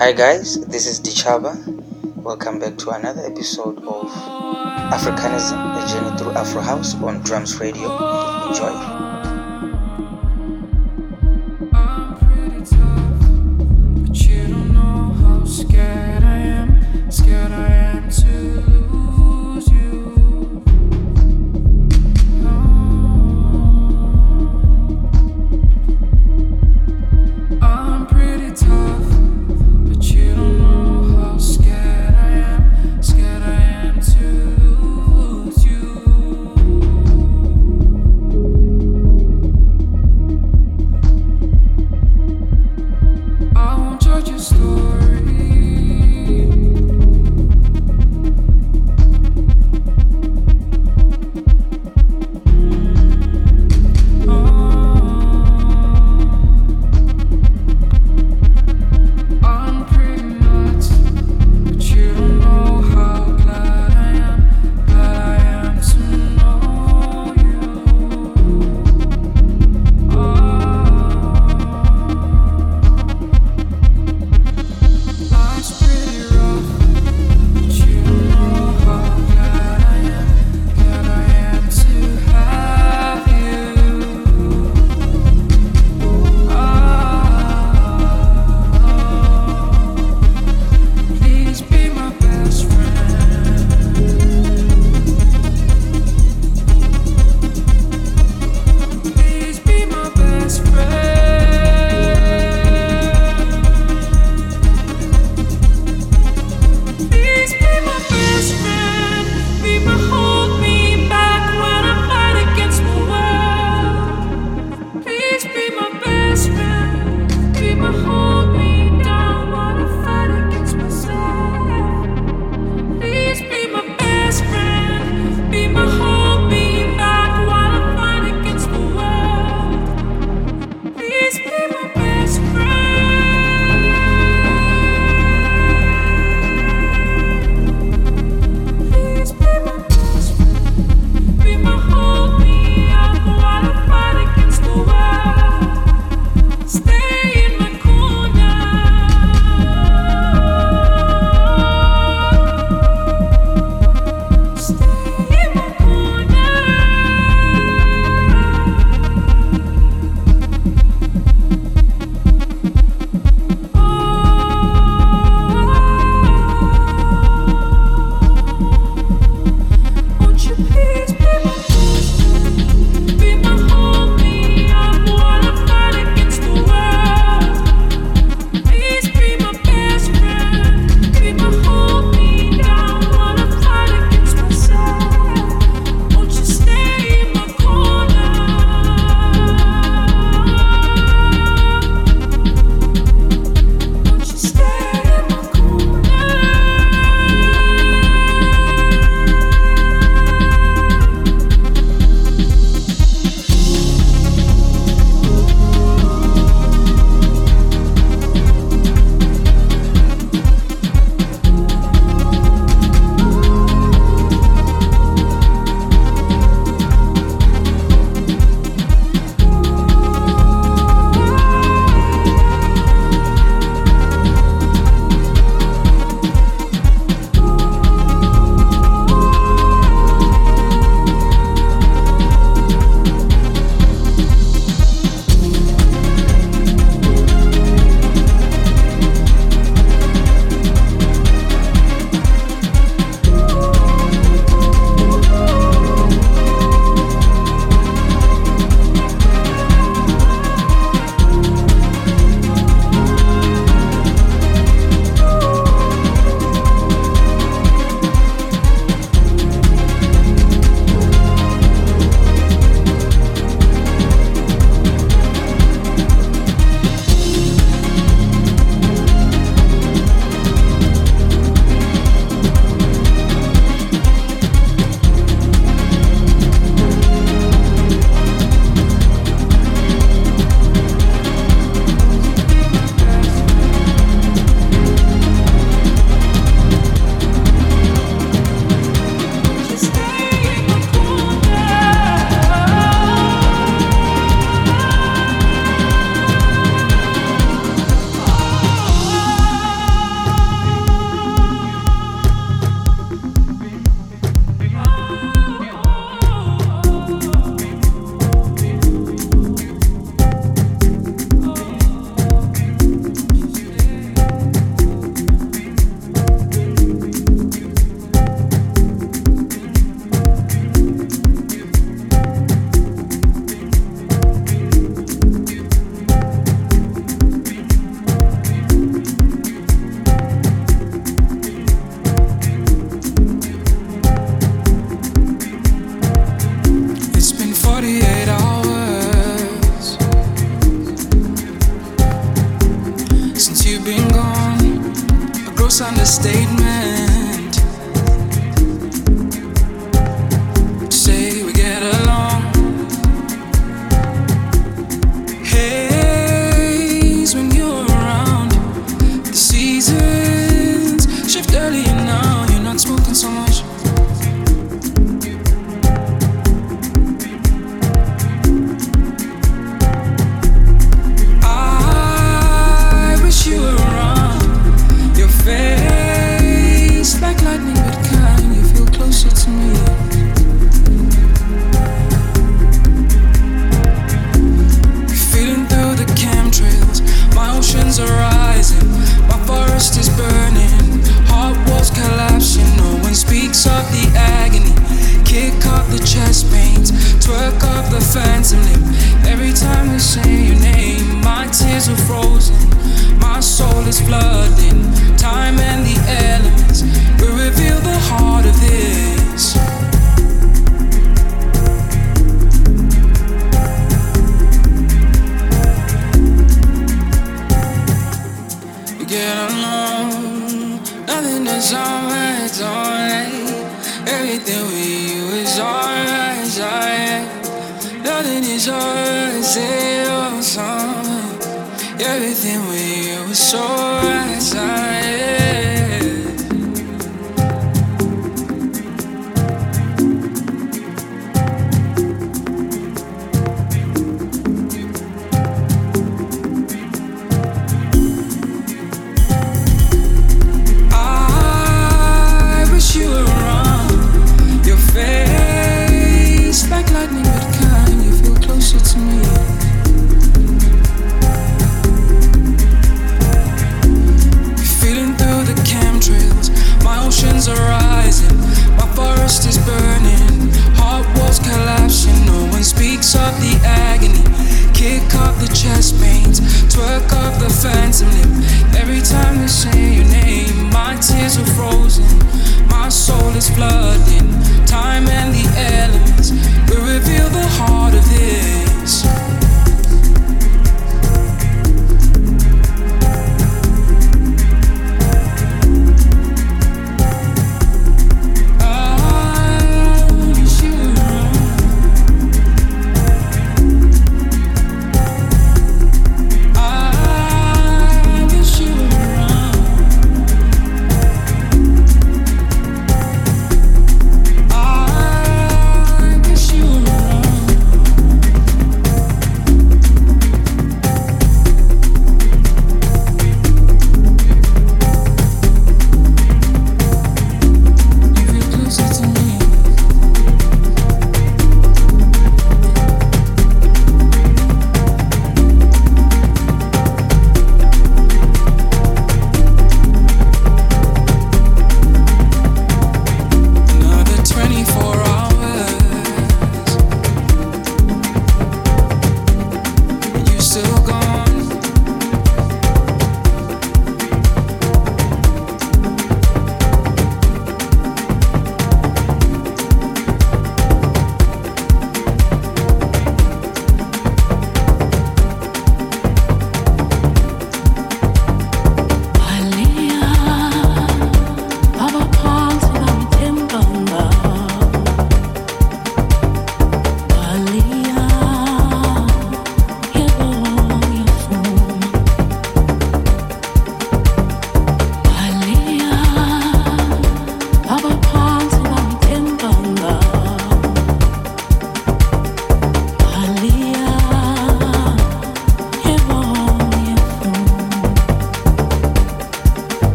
Hi guys, this is Ditjhaba. Welcome back to another episode of Africanism, a journey through Afro House on Drums Radio. Enjoy.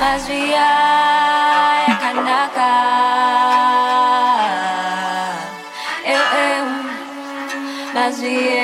Mazia yakanaka. Eu, eu, mazia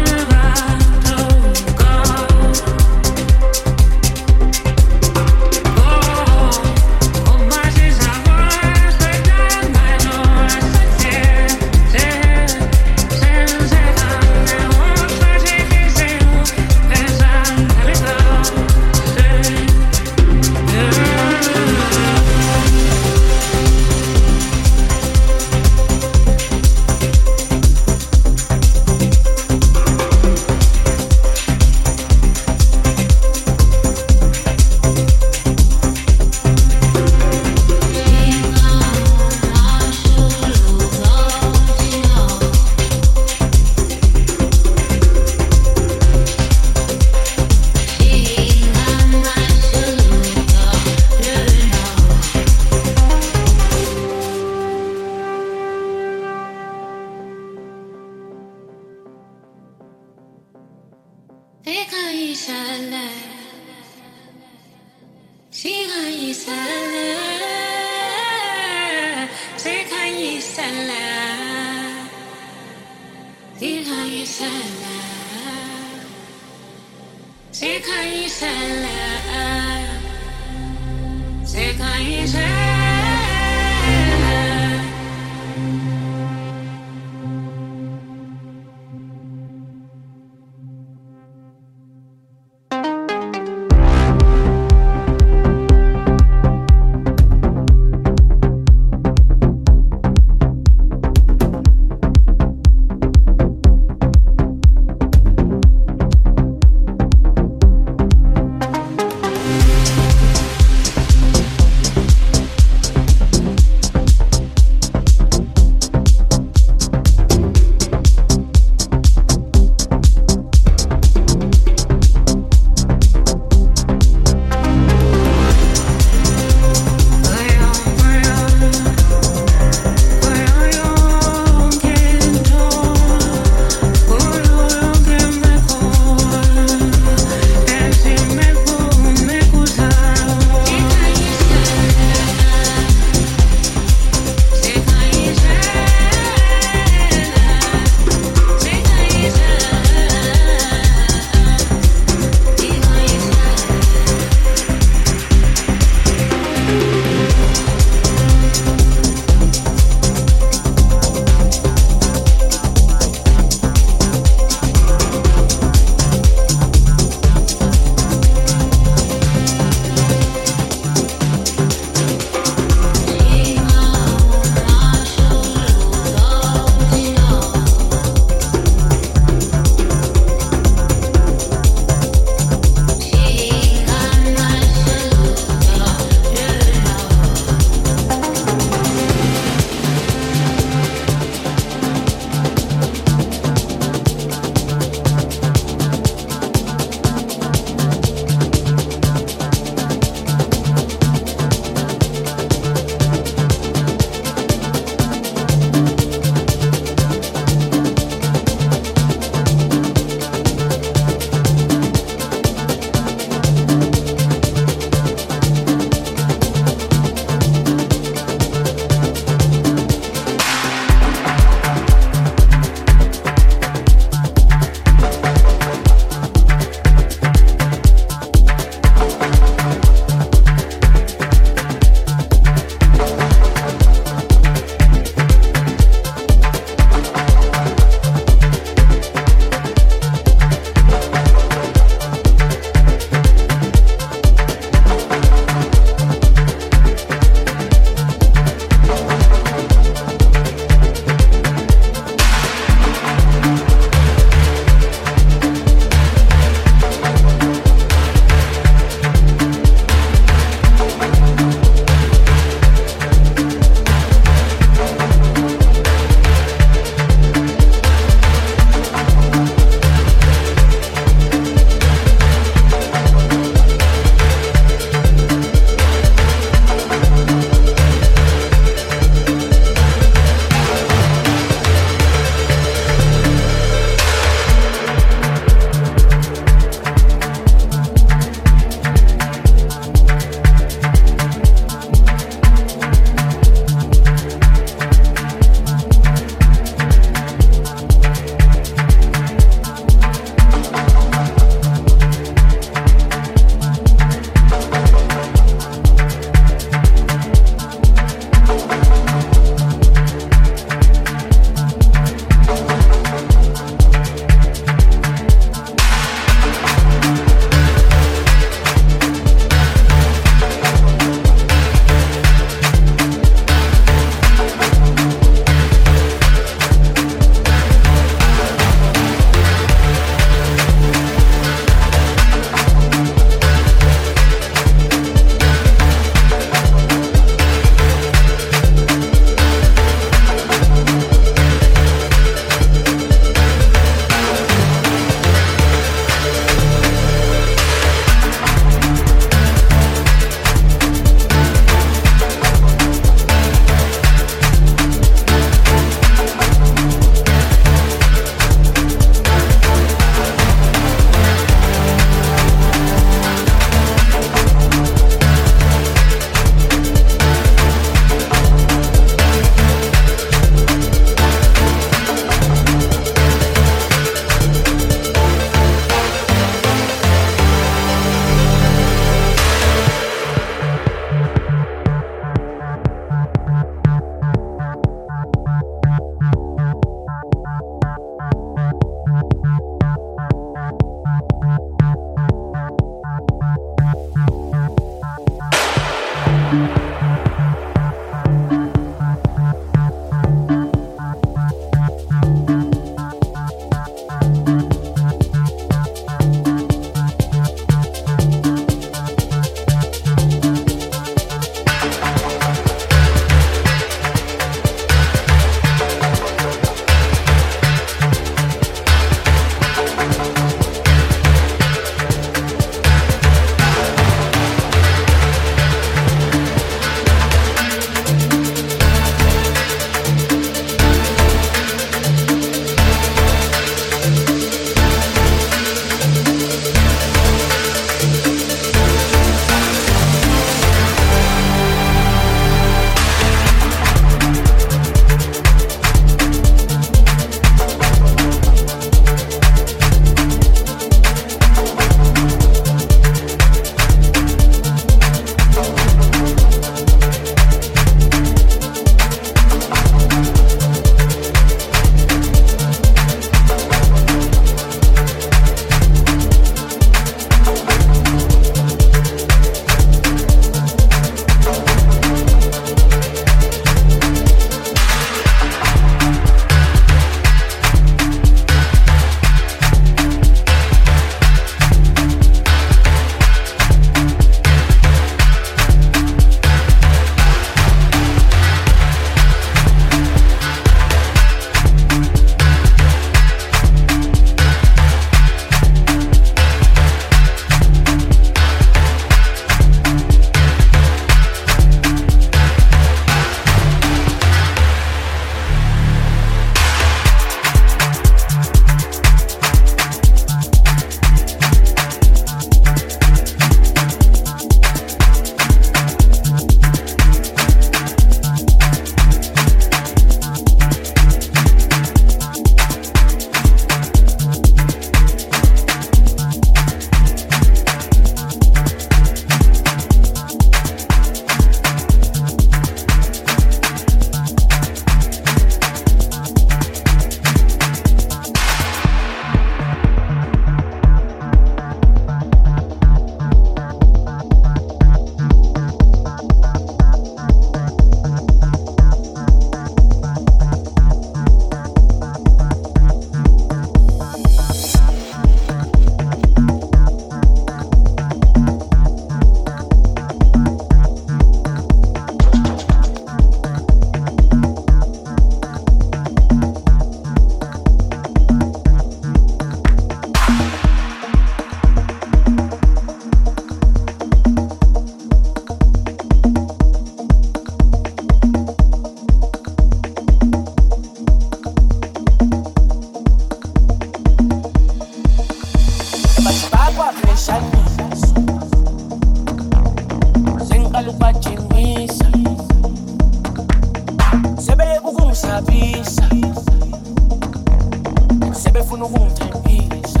kuno kungithandisa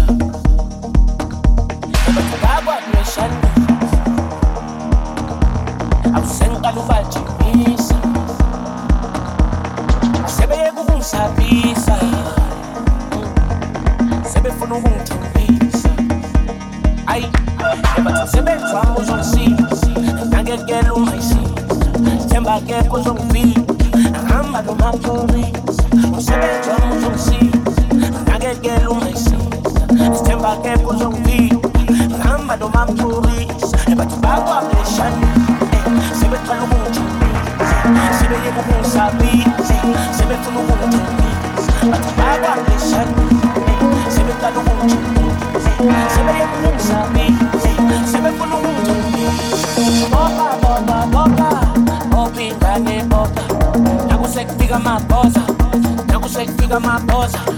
abantu bakwakuneshanisa awusenqala ubajimisa asebeyeke ukungisabisa sebefuna ukungithembisa ayi ebathi msebenzi wami uzongisiza nakekela ungayisiza themba kekho uzongivika hamba nomaphorisa umsebenzi nakekela ungayisiza sithemba kekho uzongivika hamba nomapholisa ebathi bakwabeshani sebeqala ukungijimisa sebeyeka ukungisabisa sebefuna ukungithembisa bathi bakwabeshani sebeqala ukungijimisa sebeyeka ukungisabisa sebefuna ukungithembisa boba boba boba boba ingane boba nakusekufika amabhoza nakusekufika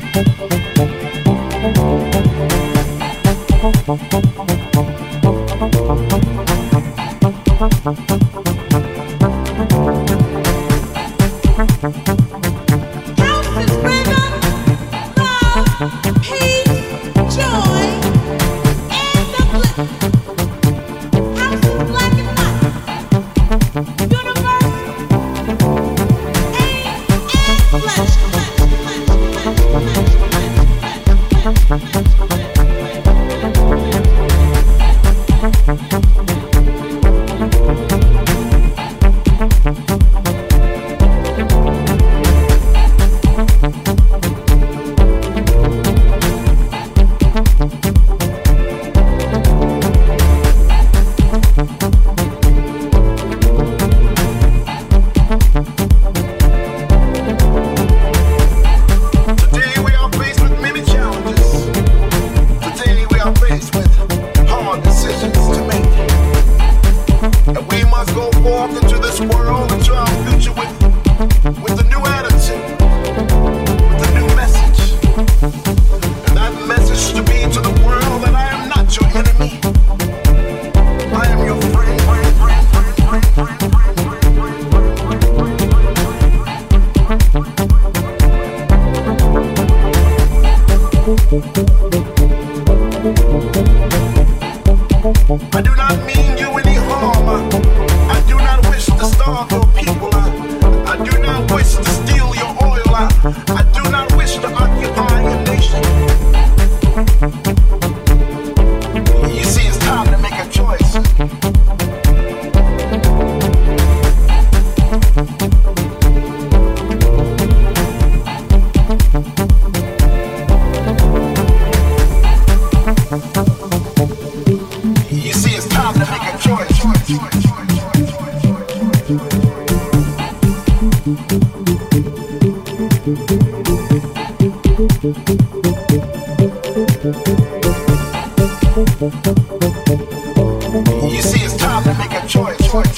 Apple.